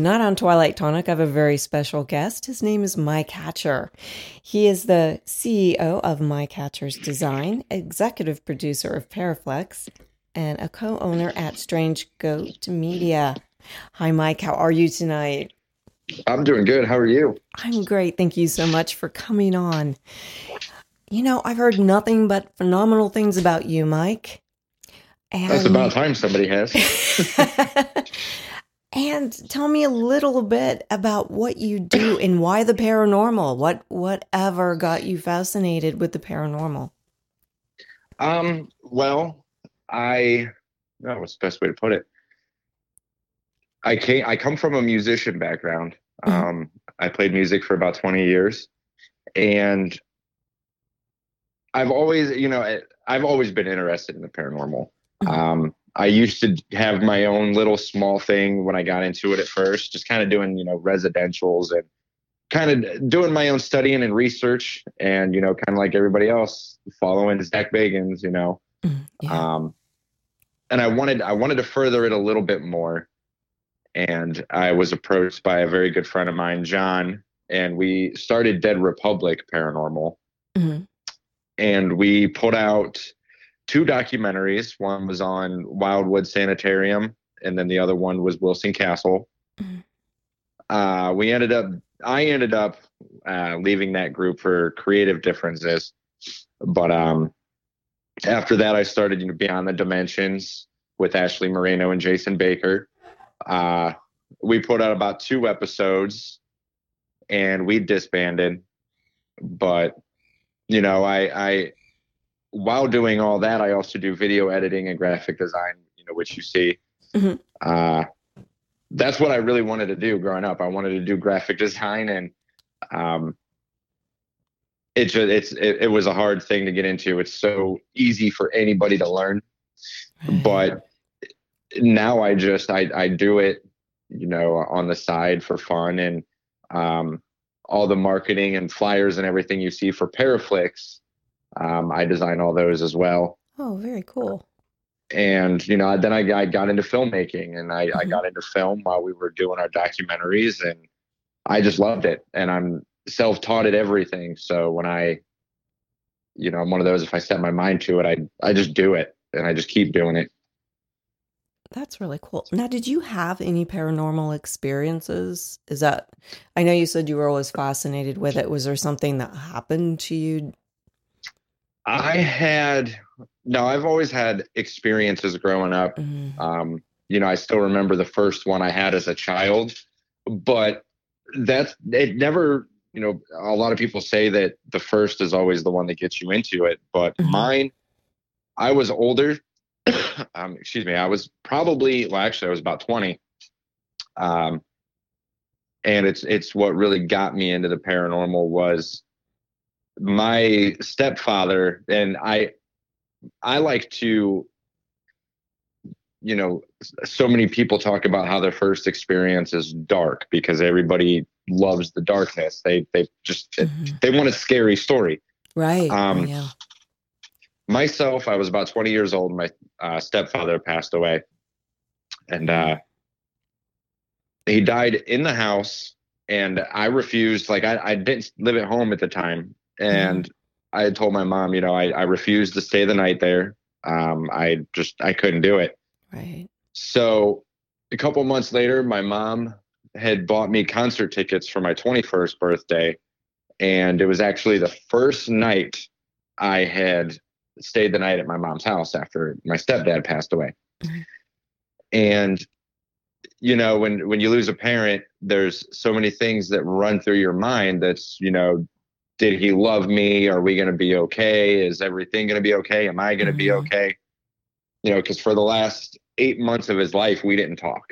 Tonight on Twilight Tonic, I have a very special guest. His name is Mike Hatcher. He is the CEO of Mike Hatcher's Design, executive producer of Paraflix, and a co owner at Strange Goat Media. Hi, Mike. How are you tonight? I'm doing good. How are you? I'm great. Thank you so much for coming on. You know, I've heard nothing but phenomenal things about you, Mike. And... That's about time somebody has. And tell me a little bit about what you do and why the paranormal. What whatever got you fascinated with the paranormal? Um, well, I oh, what's the best way to put it? I came I come from a musician background. Mm-hmm. Um, I played music for about 20 years and I've always, you know, I've always been interested in the paranormal. Mm-hmm. Um, I used to have my own little small thing when I got into it at first, just kind of doing, you know, residentials and kind of doing my own studying and research and, you know, kind of like everybody else following Zach Bagans, you know. Mm, yeah. Um, and I wanted, I wanted to further it a little bit more. And I was approached by a very good friend of mine, John, and we started Dead Republic Paranormal. Mm-hmm. And we put out two documentaries. One was on Wildwood Sanitarium, and then the other one was Wilson Castle. Mm-hmm. Uh, we ended up, I ended up uh, leaving that group for creative differences. But um, after that, I started you know, Beyond the Dimensions with Ashley Moreno and Jason Baker. Uh, we put out about two episodes and we disbanded. But, you know, I, I, while doing all that, I also do video editing and graphic design, you know, which you see. Mm-hmm. Uh, that's what I really wanted to do growing up. I wanted to do graphic design, and um, it just it's it, it was a hard thing to get into. It's so easy for anybody to learn, but now I just I I do it, you know, on the side for fun and um, all the marketing and flyers and everything you see for Paraflix um, I design all those as well. Oh, very cool. And you know, then I, I got into filmmaking, and I, mm-hmm. I got into film while we were doing our documentaries, and I just loved it. And I'm self-taught at everything, so when I, you know, I'm one of those. If I set my mind to it, I I just do it, and I just keep doing it. That's really cool. Now, did you have any paranormal experiences? Is that, I know you said you were always fascinated with it. Was there something that happened to you I had no, I've always had experiences growing up. Mm-hmm. Um, you know, I still remember the first one I had as a child, but that's it never, you know, a lot of people say that the first is always the one that gets you into it, but mm-hmm. mine, I was older. um, excuse me, I was probably, well, actually, I was about 20. Um, and it's, it's what really got me into the paranormal was my stepfather and I I like to, you know, so many people talk about how their first experience is dark because everybody loves the darkness. They they just mm-hmm. they want a scary story. Right. Um, yeah. Myself, I was about 20 years old. My uh, stepfather passed away, and mm-hmm. uh, he died in the house. And I refused. Like I, I didn't live at home at the time, and mm-hmm. I told my mom, you know, I, I refused to stay the night there. Um, I just I couldn't do it. Right. So a couple months later, my mom had bought me concert tickets for my 21st birthday. And it was actually the first night I had stayed the night at my mom's house after my stepdad passed away. Mm-hmm. And you know, when when you lose a parent, there's so many things that run through your mind that's, you know, did he love me? Are we going to be okay? Is everything going to be okay? Am I going to mm-hmm. be okay? You know, because for the last eight months of his life, we didn't talk.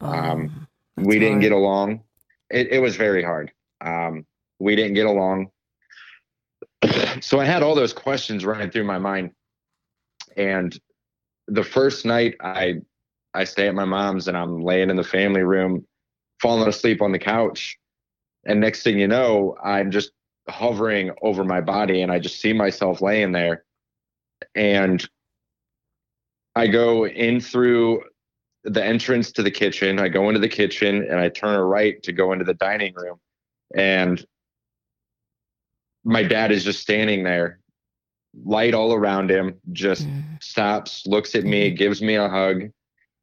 Oh. Um, we didn't hard. get along. It, it, was very hard. Um, we didn't get along. so I had all those questions running through my mind. And the first night I I stay at my mom's and I'm laying in the family room, falling asleep on the couch. And next thing you know, I'm just hovering over my body and I just see myself laying there. And I go in through the entrance to the kitchen. I go into the kitchen and I turn a right to go into the dining room. And my dad is just standing there, light all around him, just mm. stops, looks at me, mm-hmm. gives me a hug.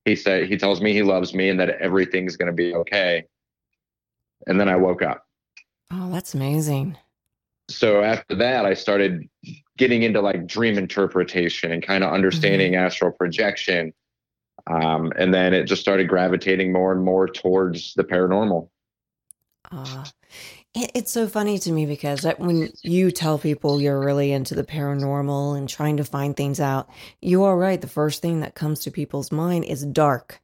He said he tells me he loves me and that everything's gonna be okay. And then I woke up. Oh, that's amazing. So after that, I started getting into like dream interpretation and kind of understanding mm-hmm. astral projection um, and then it just started gravitating more and more towards the paranormal. Uh, it's so funny to me because when you tell people you're really into the paranormal and trying to find things out, you are right. The first thing that comes to people's mind is dark.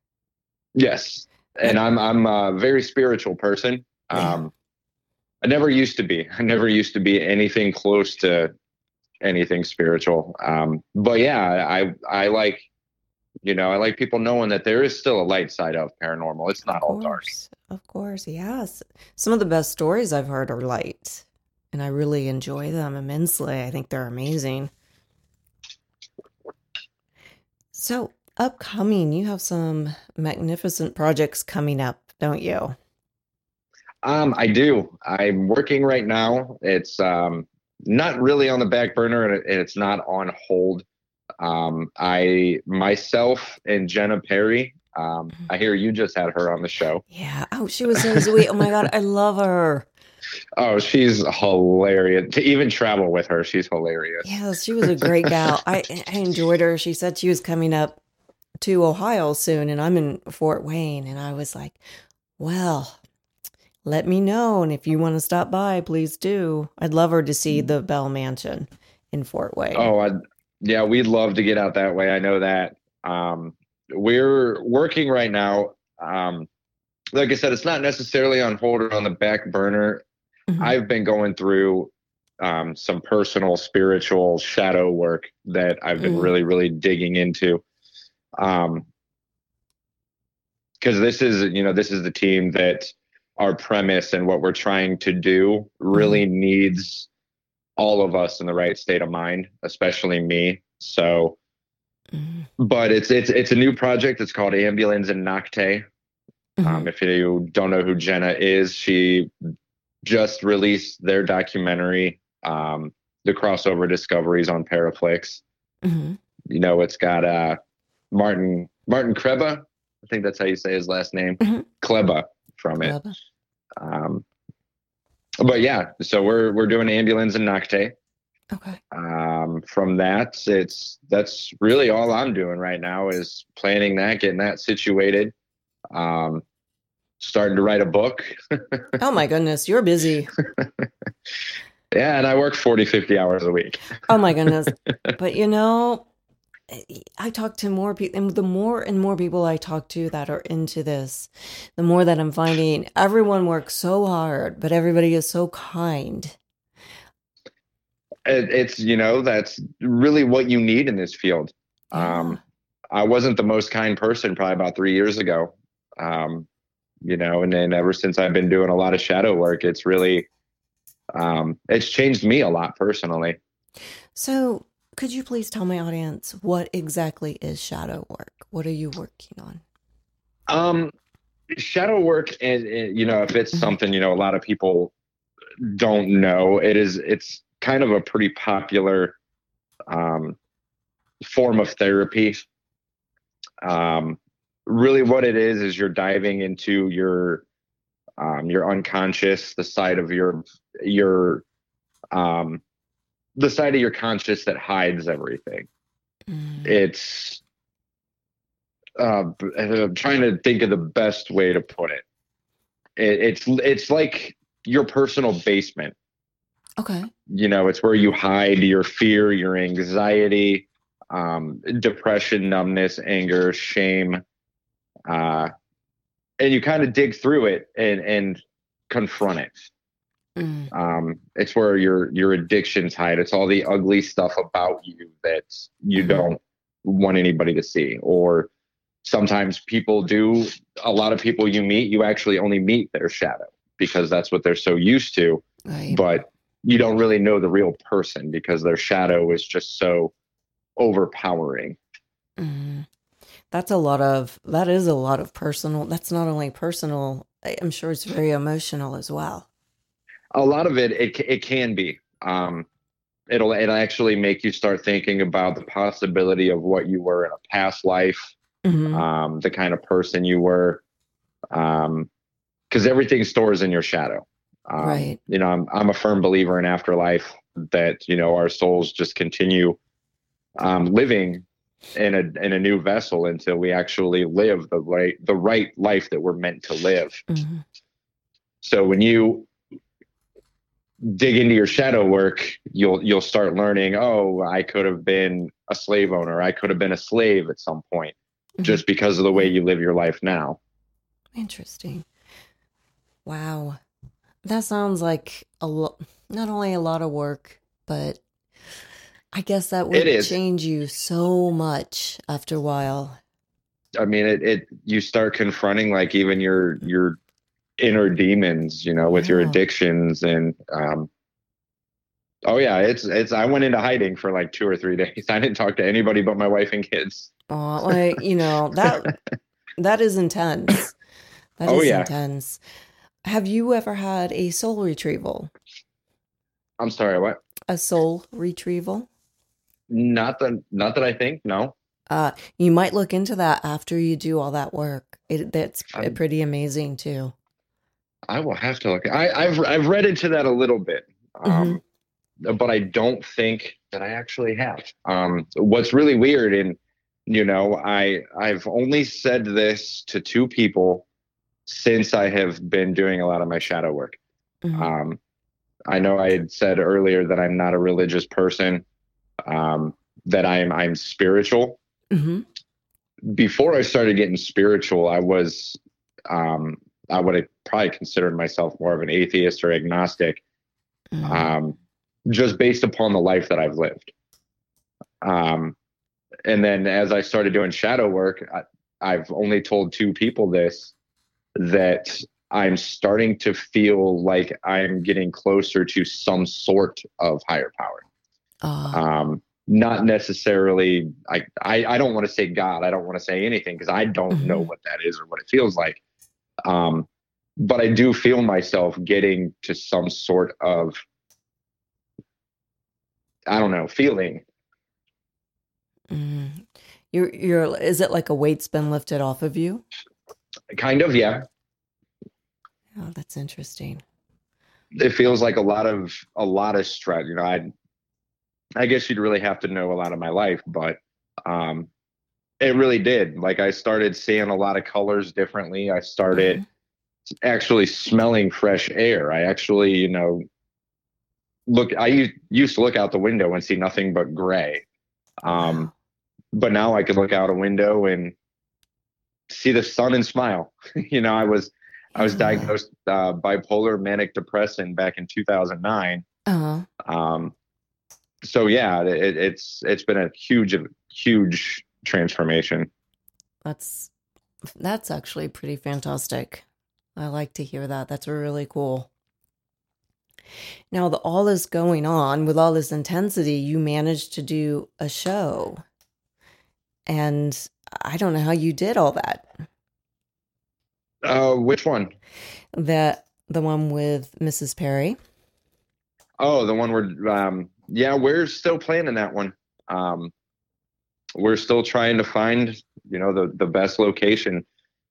Yes, and I'm I'm a very spiritual person. Um, I never used to be. I never used to be anything close to anything spiritual. Um, but yeah, I I like you know, I like people knowing that there is still a light side of paranormal. It's not all dark. Of course, yes. Some of the best stories I've heard are light, and I really enjoy them immensely. I think they're amazing. So, upcoming, you have some magnificent projects coming up, don't you? Um, I do. I'm working right now. It's um, not really on the back burner, and it's not on hold um, I myself and Jenna Perry. Um, mm-hmm. I hear you just had her on the show. Yeah. Oh, she was so sweet. oh my god, I love her. Oh, she's hilarious. To even travel with her, she's hilarious. Yeah, she was a great gal. I I enjoyed her. She said she was coming up to Ohio soon, and I'm in Fort Wayne, and I was like, well. Let me know, and if you want to stop by, please do. I'd love her to see mm. the Bell Mansion in Fort Wayne. Oh, I'd yeah, we'd love to get out that way. I know that. Um, we're working right now. Um, like I said, it's not necessarily on hold or on the back burner. Mm-hmm. I've been going through um, some personal spiritual shadow work that I've been mm. really, really digging into. Um, because this is, you know, this is the team that our premise and what we're trying to do really mm. needs all of us in the right state of mind, especially me. So, mm-hmm. but it's it's it's a new project. It's called Ambulance and Nocte. Mm-hmm. Um, if you don't know who Jenna is, she just released their documentary, um, The Crossover Discoveries on Paraflix. Mm-hmm. You know, it's got uh, Martin Martin Kreba. I think that's how you say his last name. mm Kleba from it. Um, but yeah, so we're we're doing ambulance and Nocte. Okay. Um, from that, it's that's really all I'm doing right now is planning that, getting that situated. Um, starting to write a book. oh my goodness, you're busy. yeah, and I work 40, 50 hours a week. oh my goodness. But you know, I talk to more people, and the more and more people I talk to that are into this, the more that I'm finding everyone works so hard, but everybody is so kind. it, it's you know that's really what you need in this field. Um, I wasn't the most kind person probably about three years ago. Um, you know, and then ever since I've been doing a lot of shadow work, it's really um, it's changed me a lot personally. So, could you please tell my audience what exactly is shadow work? What are you working on? Um, shadow work, and, and you know, if it's Mhm. something you know a lot of people don't know, it is. It's kind of a pretty popular um, form of therapy. Um, really, what it is is you're diving into your um, your unconscious, the side of your your um, the side of your conscious that hides everything. Mm, It's uh, I'm trying to think of the best way to put it. it. It's it's like your personal basement. okay. You know, it's where you hide your fear, your anxiety, um, depression, numbness, anger, shame, uh, and you kind of dig through it and and confront it. Mm, Um, it's where your your addictions hide. It's all the ugly stuff about you that you Mhm. don't want anybody to see. Or sometimes people do. A lot of people you meet, you actually only meet their shadow because that's what they're so used to. right. But you don't really know the real person because their shadow is just so overpowering. Mm. That's a lot of, that is a lot of personal, that's not only personal, I'm sure it's very emotional as well. A lot of it it, it can be um it'll it'll actually make you start thinking about the possibility of what you were in a past life Mhm. um the kind of person you were um because everything stores in your shadow um, Right. you know I'm, I'm a firm believer in afterlife that you know our souls just continue um living in a in a new vessel until we actually live the right the right life that we're meant to live Mhm. so when you dig into your shadow work, you'll you'll start learning, oh, I could have been a slave owner, I could have been a slave at some point Mhm. just because of the way you live your life now. Interesting. Wow. That sounds like a lot, not only a lot of work, but I guess that would change you so much after a while. I mean, it, it you start confronting like even your your inner demons, you know, with your addictions and um oh yeah, it's it's I went into hiding for like two or three days. I didn't talk to anybody but my wife and kids. Oh, like, you know, that that is intense. That is Oh, yeah. intense. Have you ever had a soul retrieval? I'm sorry, what? A soul retrieval? Not that not that I think, no. Uh, you might look into that after you do all that work. It, that's I'm- pretty amazing too. I will have to look. I, I've I've read into that a little bit, um, but I don't think that I actually have. Um, what's really weird, and you know, I I've only said this to two people since I have been doing a lot of my shadow work. Mhm. Um, I know I had said earlier that I'm not a religious person, um, that I'm I'm spiritual. Mhm. Before I started getting spiritual, I was um, I would have probably considered myself more of an atheist or agnostic, Mhm. um, just based upon the life that I've lived. Um, and then as I started doing shadow work, I, I've only told two people this that I'm starting to feel like I'm getting closer to some sort of higher power. Ah, Um, not necessarily, I, I, I don't want to say God. I don't want to say anything because I don't know Mhm. what that is or what it feels like. Um, but I do feel myself getting to some sort of, I don't know, feeling. mm. You're, you're, is it like a weight's been lifted off of you? Kind of, yeah. Oh, that's interesting. It feels like a lot of a lot of stress. You know, I, I guess you'd really have to know a lot of my life, but um, it really did. Like I started seeing a lot of colors differently. I started. Mhm. Actually smelling fresh air. I actually, you know, look. I used to look out the window and see nothing but gray, um, but now I can look out a window and see the sun and smile. you know, I was I was diagnosed uh, bipolar manic depressant back in 2009. Uh-huh. Um, so yeah, it, it's it's been a huge huge transformation. That's that's actually pretty fantastic. I like to hear that. That's really cool. Now, the all is going on with all this intensity, you managed to do a show. And I don't know how you did all that. Uh, which one? That the one with Mrs. Perry. Oh, the one where um yeah, we're still planning that one. Um we're still trying to find, you know, the the best location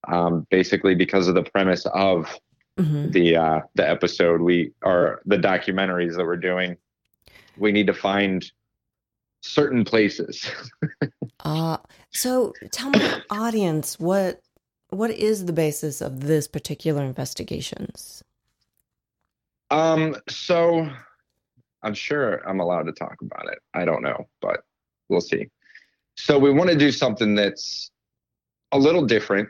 um basically because of the premise of mm-hmm. the uh the episode we are the documentaries that we're doing. We need to find certain places. uh so tell my audience what what is the basis of this particular investigations? Um so I'm sure I'm allowed to talk about it. I don't know, but we'll see. So we want to do something that's a little different.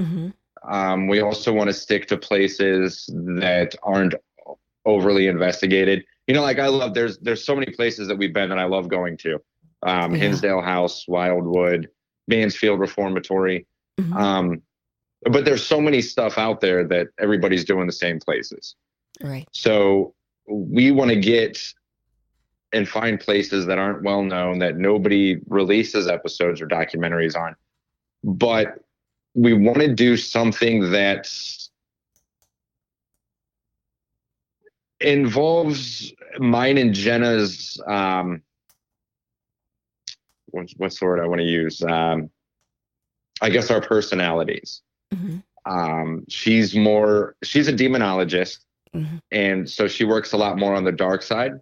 Mm-hmm. Um, we also want to stick to places that aren't overly investigated. You know, like I love there's there's so many places that we've been that I love going to. Um, yeah. Hinsdale House, Wildwood, Mansfield Reformatory. Mm-hmm. Um, but there's so many stuff out there that everybody's doing the same places. Right. So we want to get and find places that aren't well known that nobody releases episodes or documentaries on but we want to do something that involves mine and jenna's um what's what's the word i want to use um i guess our personalities mm-hmm. um she's more she's a demonologist Mm-hmm. And so she works a lot more on the dark side,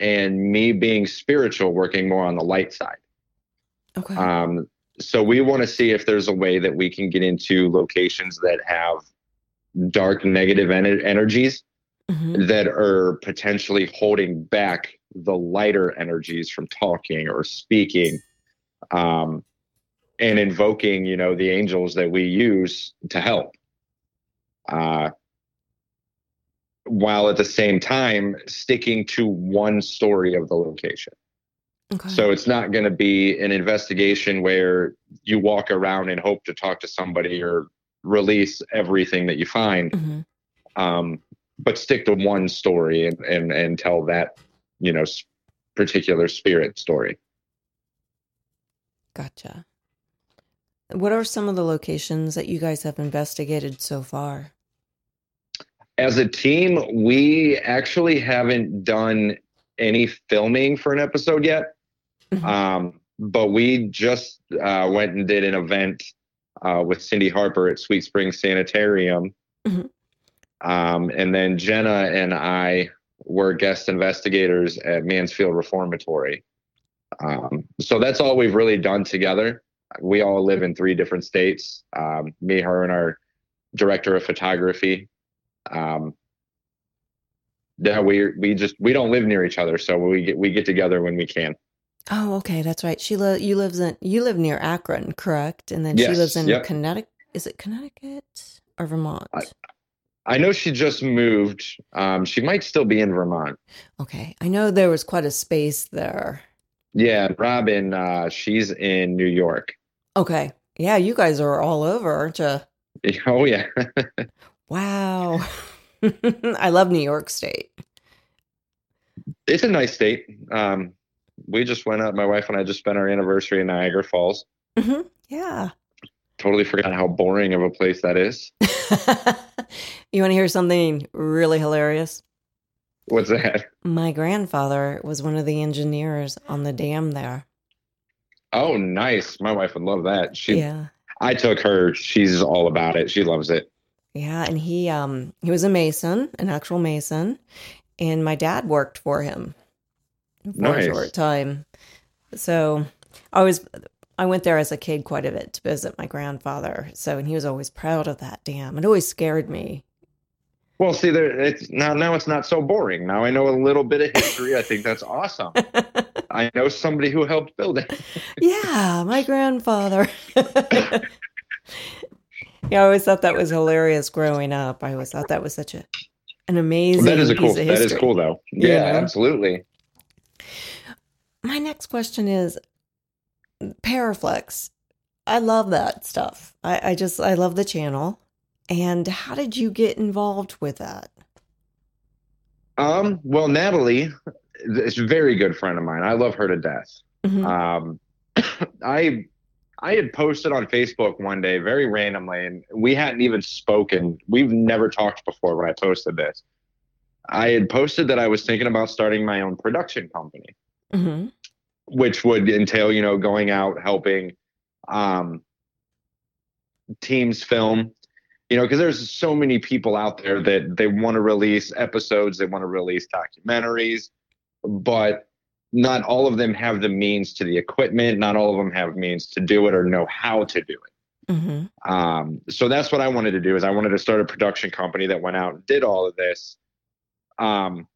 and me being spiritual, working more on the light side. Okay. Um, so we want to see if there's a way that we can get into locations that have dark negative en- energies mm-hmm. that are potentially holding back the lighter energies from talking or speaking um, and invoking you know the angels that we use to help uh, while at the same time sticking to one story of the location. Okay. So it's not going to be an investigation where you walk around and hope to talk to somebody or release everything that you find, mm-hmm. um, but stick to one story and, and and tell that you know particular spirit story. Gotcha. What are some of the locations that you guys have investigated so far? as a team, we actually haven't done any filming for an episode yet. Mm-hmm. Um, but we just uh, went and did an event uh, with Cindy Harper at Sweet Spring Sanitarium. Mm-hmm. Um, and then Jenna and I were guest investigators at Mansfield Reformatory. Um, so that's all we've really done together. We all live in three different states. Um, me, her, and our director of photography um, yeah, we we just we don't live near each other, so we get we get together when we can. Oh, okay, that's right. She li- you lives in you live near Akron, correct? And then yes, she lives in yep. Connecticut. Is it Connecticut or Vermont? I, I know she just moved. Um, she might still be in Vermont. Okay, I know there was quite a space there. Yeah, Robin, uh, she's in New York. Okay, yeah, you guys are all over, aren't you? Oh yeah. Wow. I love New York State. It's a nice state. Um, we just went up, my wife and I just spent our anniversary in Niagara Falls. Mm-hmm. Yeah. Totally forgot how boring of a place that is. you want to hear something really hilarious? What's that? My grandfather was one of the engineers on the dam there. Oh, nice. My wife would love that. She, yeah. I took her. She's all about it. She loves it. Yeah, and he um he was a mason, an actual mason, and my dad worked for him for nice. a short time. So I was I went there as a kid quite a bit to visit my grandfather. So and he was always proud of that dam. It always scared me. Well, see, there it's now now it's not so boring. Now I know a little bit of history. I think that's awesome. I know somebody who helped build it. yeah, my grandfather. Yeah, I always thought that was hilarious growing up. I always thought that was such a an amazing. That is a cool. That is cool, though. Yeah, know? absolutely. My next question is Paraflix. I love that stuff. I, I just I love the channel. And how did you get involved with that? Um, well, Natalie is a very good friend of mine. I love her to death. Mhm. Um, I I had posted on Facebook one day very randomly, and we hadn't even spoken. We've never talked before when I posted this. I had posted that I was thinking about starting my own production company, Mhm. which would entail, you know, going out helping um, teams film. You know, because there's so many people out there that they want to release episodes, they want to release documentaries, but not all of them have the means to the equipment. Not all of them have means to do it or know how to do it. Mhm. Um, so that's what I wanted to do is I wanted to start a production company that went out and did all of this, um,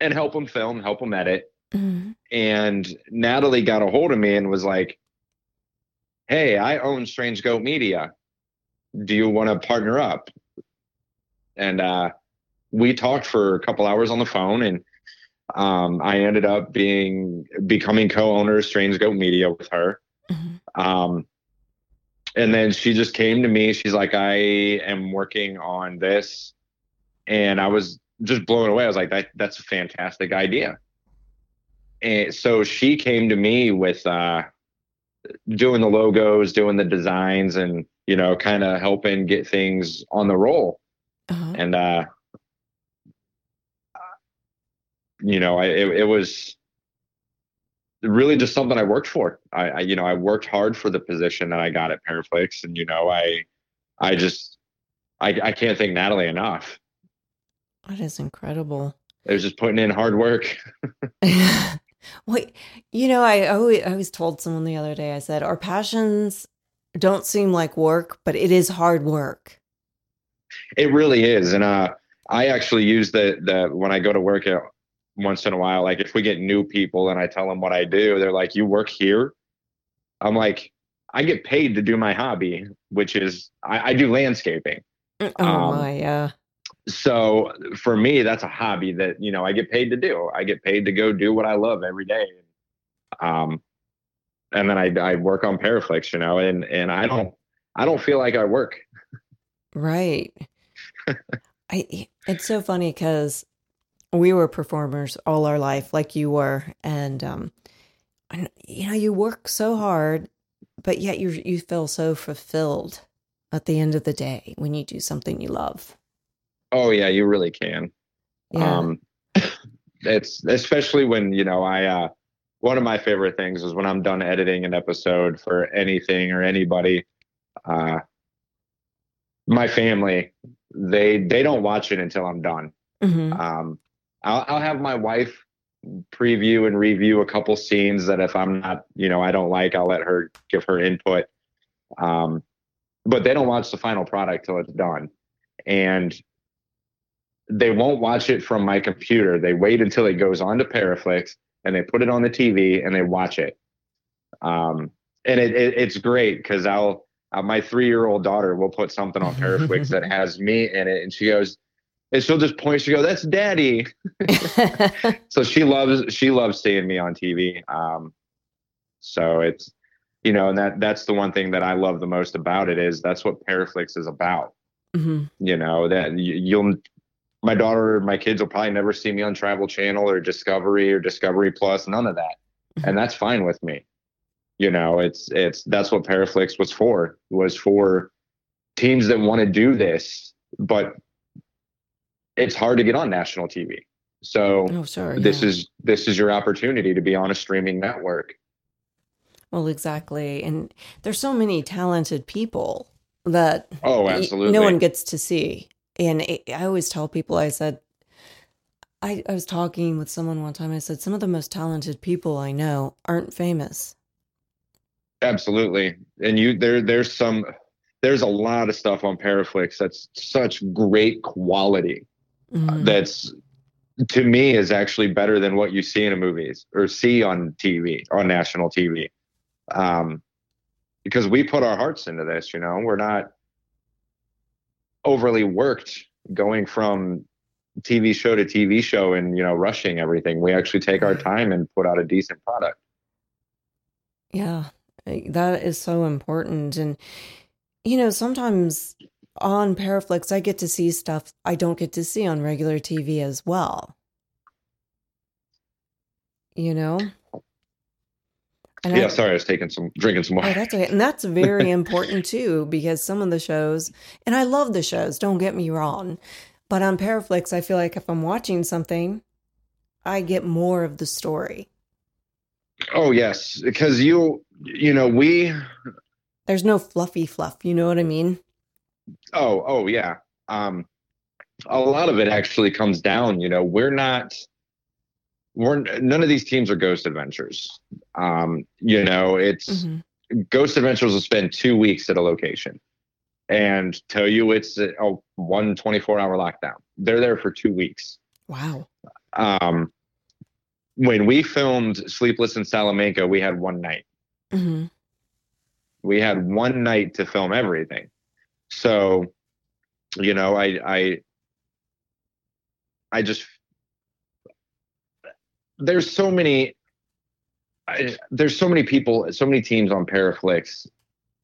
and help them film, help them edit. Mhm. And Natalie got a hold of me and was like, "Hey, I own Strange Goat Media. Do you want to partner up?" And uh, we talked for a couple hours on the phone, and um, I ended up being becoming co-owner of Strange Goat Media with her. Mhm. Um, and then she just came to me. She's like, I am working on this. And I was just blown away. I was like, that, that's a fantastic idea. And so she came to me with uh, doing the logos, doing the designs, and, you know, kind of helping get things on the roll. Uh-huh. And, uh, you know, I, it, it was really just something I worked for. I, I, you know, I worked hard for the position that I got at Paraflix, and you know, I, I just, I, I can't thank Natalie enough. That is incredible. It was just putting in hard work. Wait, you know, I always, I was told someone the other day, I said, our passions don't seem like work, but it is hard work. It really is, and uh, I actually use the the when I go to work at once in a while. Like if we get new people and I tell them what I do, they're like, "You work here?" I'm like, "I get paid to do my hobby, which is I, I do landscaping." Oh Um, my, yeah. So for me that's a hobby that you know i get paid to do i get paid to go do what i love every day um and then i, I work on Paraflix you know and and i don't i don't feel like i work Right. I it's so funny because we were performers all our life, like you were, and um, and, you know, you work so hard, but yet you you feel so fulfilled at the end of the day when you do something you love. Oh yeah you really can Yeah. um it's especially when you know i uh one of my favorite things is when i'm done editing an episode for anything or anybody uh my family they they don't watch it until i'm done Mhm. Um, I'll, I'll have my wife preview and review a couple scenes that if I'm not, you know, I don't like, I'll let her give her input. Um, but they don't watch the final product till it's done. And they won't watch it from my computer. They wait until it goes on to Paraflix and they put it on the TV and they watch it. Um, and it, it it's great because I'll, uh, my three year old daughter will put something on Paraflix that has me in it, and she goes, and she'll just point. She go, "That's Daddy." so she loves she loves seeing me on TV. Um, so it's you know, and that that's the one thing that I love the most about it is that's what Paraflix is about. Mhm. You know that you, you'll my daughter, my kids will probably never see me on Travel Channel or Discovery or Discovery Plus, none of that, and mm-hmm. that's fine with me. You know, it's it's that's what Paraflix was for was for teams that want to do this, but it's hard to get on national TV. So Oh, sure. this yeah. is this is your opportunity to be on a streaming network. well, exactly. And there's so many talented people that Oh, absolutely. no one gets to see. And it, I always tell people, I said, I, I was talking with someone one time. I said, some of the most talented people I know aren't famous. Absolutely. And you there there's some there's a lot of stuff on Paraflix that's such great quality Mhm. that's to me is actually better than what you see in a movies or see on TV on national TV. Um because we put our hearts into this, you know. We're not overly worked going from TV show to TV show and you know rushing everything. We actually take our time and put out a decent product. Yeah, that is so important. And you know, sometimes on Paraflix, I get to see stuff I don't get to see on regular TV as well. You know? And yeah, I, sorry, I was taking some, drinking some water. Oh, that's okay. And that's very important too, because some of the shows, and I love the shows, don't get me wrong, but on Paraflix, I feel like if I'm watching something, I get more of the story. Oh yes, because you, you know, we. There's no fluffy fluff. You know what I mean? Oh, oh yeah. Um, a lot of it actually comes down. You know, we're not we're none of these teams are Ghost Adventures. Um, you know, it's mm-hmm. Ghost Adventures will spend two weeks at a location and tell you it's a, a one 24 hour lockdown. They're there for two weeks. Wow. Um, when we filmed Sleepless in Salamanca, we had one night. Mm-hmm. We had one night to film everything. So, you know, I, I, I just there's so many I, there's so many people, so many teams on Paraflix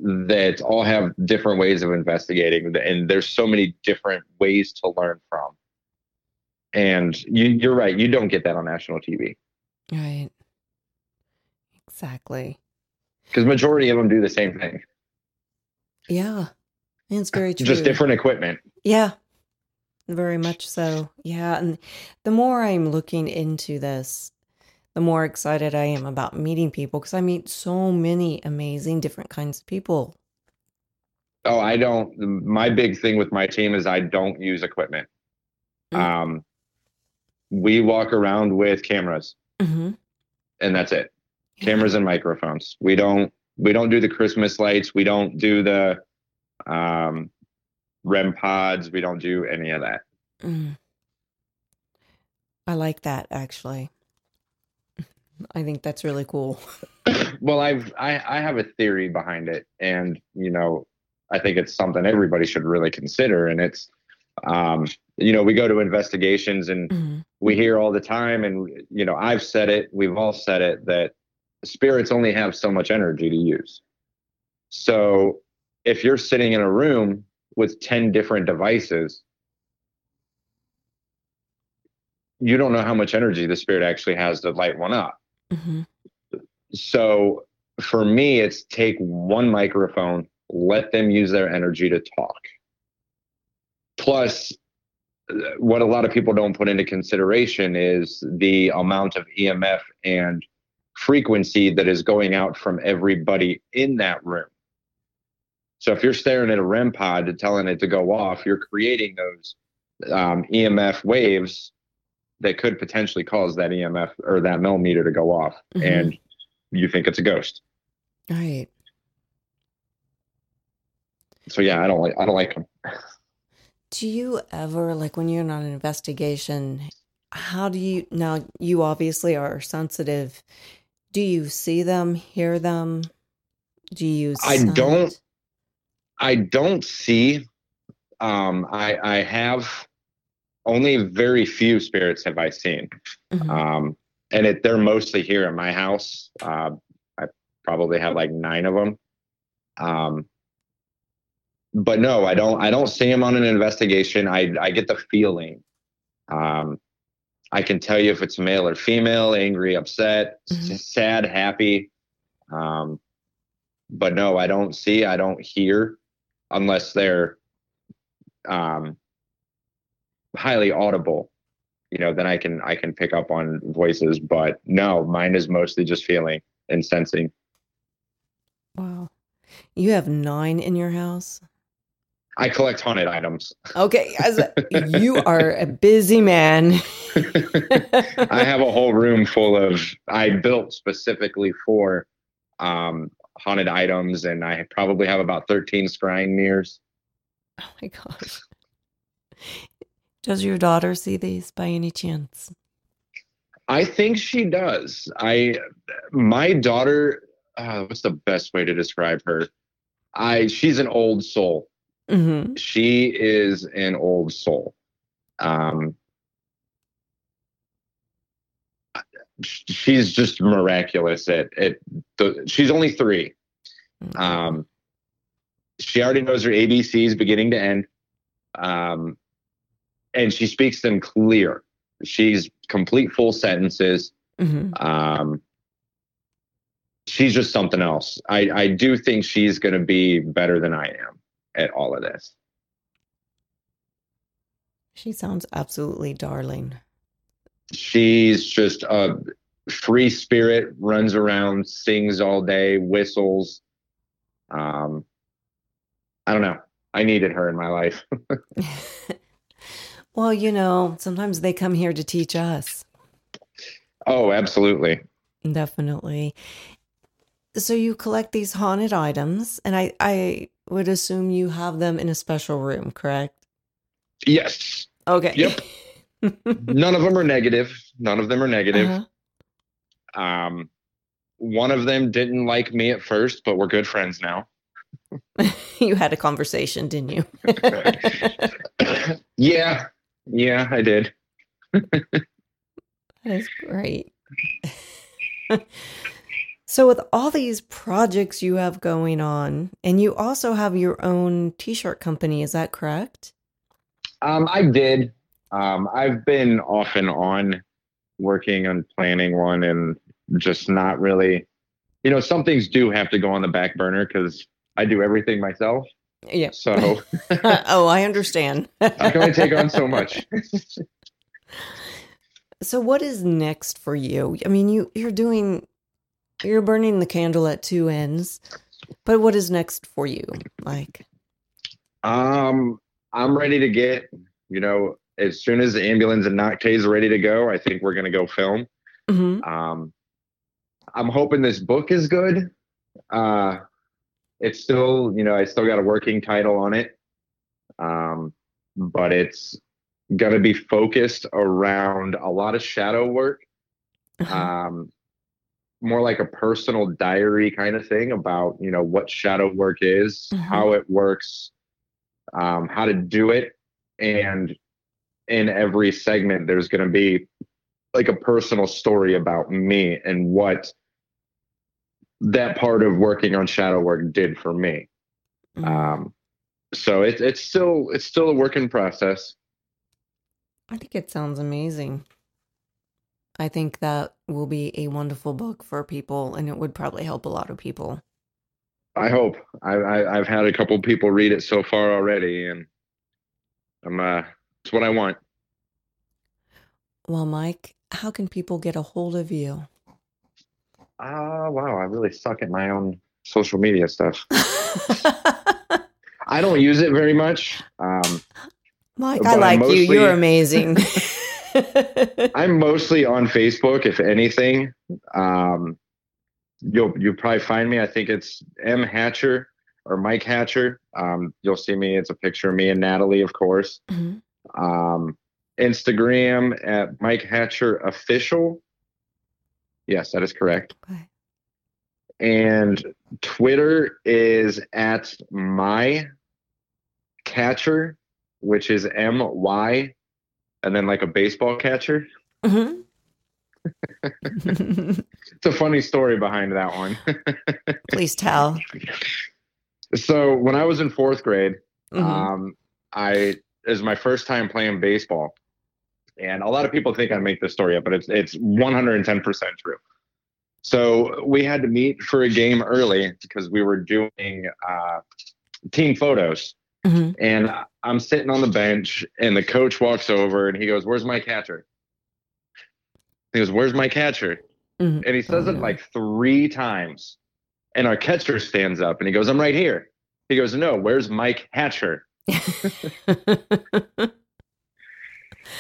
that all have different ways of investigating, and there's so many different ways to learn from. And you, you're right, you don't get that on national TV. Right. Exactly. Because majority of them do the same thing. Yeah, it's very true. Just different equipment. Yeah, very much so. Yeah. And the more I'm looking into this, the more excited I am about meeting people because I meet so many amazing different kinds of people. Oh, I don't. My big thing with my team is I don't use equipment. Mm-hmm. Um, we walk around with cameras, mm-hmm. and that's it. Yeah. Cameras and microphones. We don't. We don't do the Christmas lights. We don't do the um, REM pods. We don't do any of that. Mm. I like that actually. I think that's really cool. well, I've I, I have a theory behind it, and you know, I think it's something everybody should really consider. And it's, um, you know, we go to investigations and mm-hmm. we hear all the time, and you know, I've said it, we've all said it that spirits only have so much energy to use. So if you're sitting in a room with 10 different devices, you don't know how much energy the spirit actually has to light one up. Mm-hmm. So for me, it's take one microphone, let them use their energy to talk. Plus, what a lot of people don't put into consideration is the amount of EMF and frequency that is going out from everybody in that room. So if you're staring at a REM pod and telling it to go off, you're creating those um, EMF waves that could potentially cause that EMF or that millimeter to go off, mm-hmm. and you think it's a ghost. Right. So yeah, I don't like I don't like them. Do you ever like when you're on an investigation? How do you now? You obviously are sensitive. Do you see them, hear them? Do you? I don't. I don't see. Um, I I have only very few spirits have I seen, mm-hmm. um, and it they're mostly here in my house. Uh, I probably have like nine of them. Um, but no, I don't. I don't see them on an investigation. I I get the feeling. Um, I can tell you if it's male or female, angry, upset, mm-hmm. sad, happy. Um, but no, I don't see. I don't hear unless they're um, highly audible you know then i can i can pick up on voices but no mine is mostly just feeling and sensing. Wow. You have nine in your house? I collect haunted items. Okay as a, you are a busy man. I have a whole room full of i built specifically for um haunted items, and I probably have about 13 scrying mirrors. Oh my gosh. Does your daughter see these by any chance? I think she does. I, my daughter, uh, what's the best way to describe her? I, she's an old soul. Mm-hmm. She is an old soul. Um, she's just miraculous at at the, she's only 3 Mm-hmm. um she already knows her abcs beginning to end um and she speaks them clear she's complete full sentences Mhm. um she's just something else i i do think she's going to be better than i am at all of this She sounds absolutely darling. She's just a free spirit runs around sings all day whistles um i don't know i needed her in my life well, you know, sometimes they come here to teach us. oh absolutely Definitely. So you collect these haunted items, and I, I would assume you have them in a special room, correct? yes Okay. Yep. none of them are negative none of them are negative Uh-huh. um one of them didn't like me at first but we're good friends now you had a conversation, didn't you? yeah yeah i did That is great. so, with all these projects you have going on, and you also have your own t shirt company, is that correct? Um, I did. Um, I've been off and on working on planning one and just not really, you know, some things do have to go on the back burner because I do everything myself. Yeah. So oh, I understand. I can only take on so much. so, what is next for you? I mean, you you're doing, you're burning the candle at two ends, but what is next for you? Like, Um, I'm ready to get, you know, as soon as the ambulance and Noctase is ready to go, I think we're going to go film. mhm. Um, I'm hoping this book is good. Uh, it's still, you know, I still got a working title on it, um, but it's going to be focused around a lot of shadow work, Uh-huh. um, more like a personal diary kind of thing about, you know, what shadow work is, Mhm. how it works, um, how to do it, and in every segment, there's going to be like a personal story about me and what that part of working on shadow work did for me. Mhm. Um, so it's it's still it's still a work in process. I think it sounds amazing. I think that will be a wonderful book for people, and it would probably help a lot of people. I hope. I, I I've had a couple people read it so far already, and I'm uh, it's what I want. Well, Mike, how can people get a hold of you? Ah, wow! I really suck at my own social media stuff. I don't use it very much. Um, Mike, I like you. You're amazing. I'm mostly on Facebook, if anything. Um, you'll you'll probably find me. I think it's M Hatcher or Mike Hatcher. Um, you'll see me. It's a picture of me and Natalie, of course. Mhm. Um, Instagram at Mike Hatcher Official. Yes, that is correct. Okay. And Twitter is at my catcher, which is M Y, and then like a baseball catcher. Mhm. It's a funny story behind that one. Please tell. so when I was in fourth grade, Mhm. um, I was my first time playing baseball, and a lot of people think I make this story up, but it's it's 110 percent true. So we had to meet for a game early because we were doing uh, team photos, Mhm. and I'm sitting on the bench, and the coach walks over and he goes, "Where's my catcher?" He goes, "Where's my catcher?" Mhm. And he says Oh, it like three times. And our catcher stands up and he goes, I'm right here. He goes, No, where's Mike Hatcher?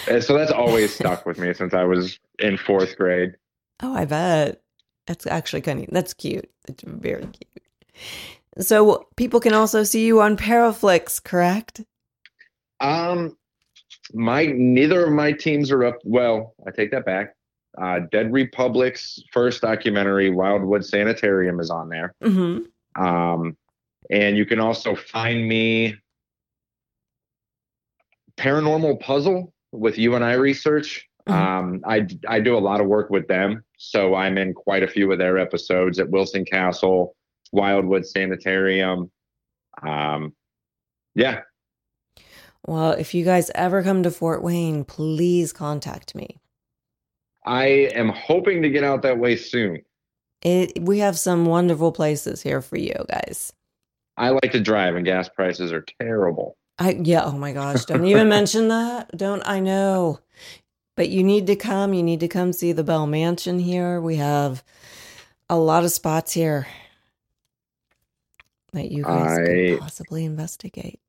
And so that's always stuck with me since I was in fourth grade. oh, I bet. That's actually kind of that's cute. It's very cute. So people can also see you on Paraflix, correct? Um, my neither of my teams are up. Well, I take that back. Uh, Dead Republic's first documentary, Wildwood Sanitarium, is on there. Mm-hmm. Um, and you can also find me Paranormal Puzzle with you and I research Mhm. Um, I I do a lot of work with them, so I'm in quite a few of their episodes at Wilson Castle, Wildwood Sanitarium. Um, yeah, Well, if you guys ever come to Fort Wayne, please contact me. I am hoping to get out that way soon. It we have some wonderful places here for you guys. I like to drive, and gas prices are terrible. I yeah, oh my gosh, don't even mention that. Don't I know. But you need to come. You need to come see the Bell Mansion here. We have a lot of spots here that you guys I- could possibly investigate.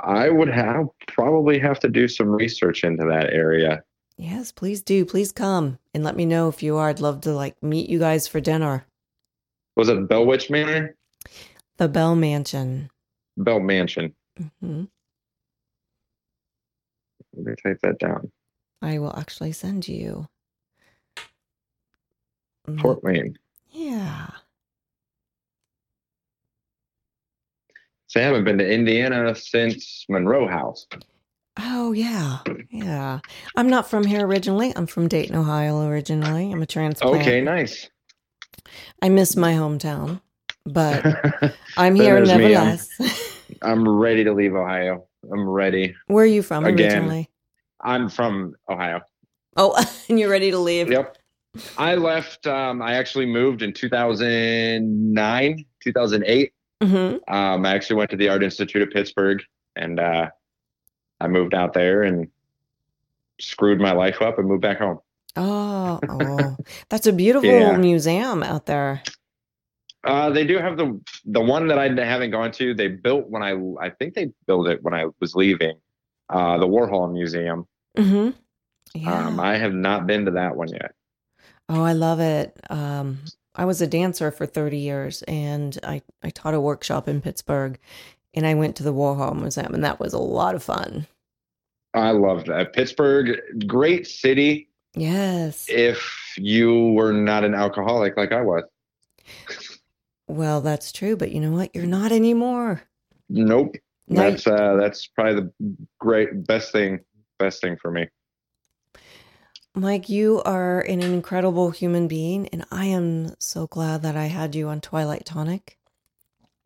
I would have probably have to do some research into that area. Yes, please do. Please come and let me know if you are. I'd love to like meet you guys for dinner. Was it Bellwitch Manor? The Bell Mansion. Bell Mansion. Hmm Let me type that down. I will actually send you. Mm, Fort Wayne. Yeah. So I haven't been to Indiana since Monroe House. Oh, yeah. Yeah. I'm not from here originally. I'm from Dayton, Ohio originally. I'm a transplant. Okay, nice. I miss my hometown, but I'm here There's me. I'm- nevertheless. I'm ready to leave Ohio. I'm ready. Where are you from Again. originally? I'm from Ohio. Oh, and you're ready to leave? Yep. I left. Um, I actually moved in 2009, 2008. hmm Um, I actually went to the Art Institute of Pittsburgh, and uh, I moved out there and screwed my life up and moved back home. Oh, oh, that's a beautiful Yeah. museum out there. Uh, they do have the the one that I haven't gone to. They built when I I think they built it when I was leaving. Uh, the Warhol Museum. hmm Yeah. Um, I have not been to that one yet. Oh, I love it. Um, I was a dancer for 30 years and I, I taught a workshop in Pittsburgh and I went to the Warhol Museum and that was a lot of fun. I love that Pittsburgh, great city. Yes. If you were not an alcoholic like I was, Well, that's true, but you know what? You're not anymore. nope. No, That's uh, that's probably the great best thing, best thing for me. Mike, you are an incredible human being and I am so glad that I had you on Twilight Tonic.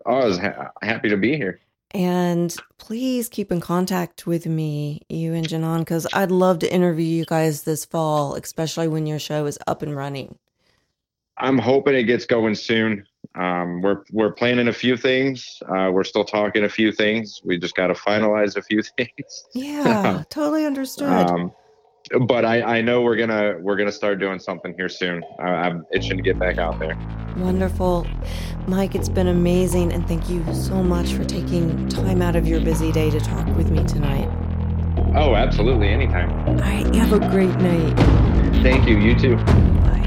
I was ha- happy to be here. And please keep in contact with me, you and Janon, because I'd love to interview you guys this fall, especially when your show is up and running. I'm hoping it gets going soon. Um, we're we're planning a few things. Uh, we're still talking a few things. We just got to finalize a few things. Yeah, totally understood. Um, but I, I know we're gonna we're gonna start doing something here soon. Uh, I'm itching to get back out there. Wonderful. Mike, it's been amazing. And thank you so much for taking time out of your busy day to talk with me tonight. Oh, absolutely, anytime. All right, have a great night. Thank you. You too. Bye.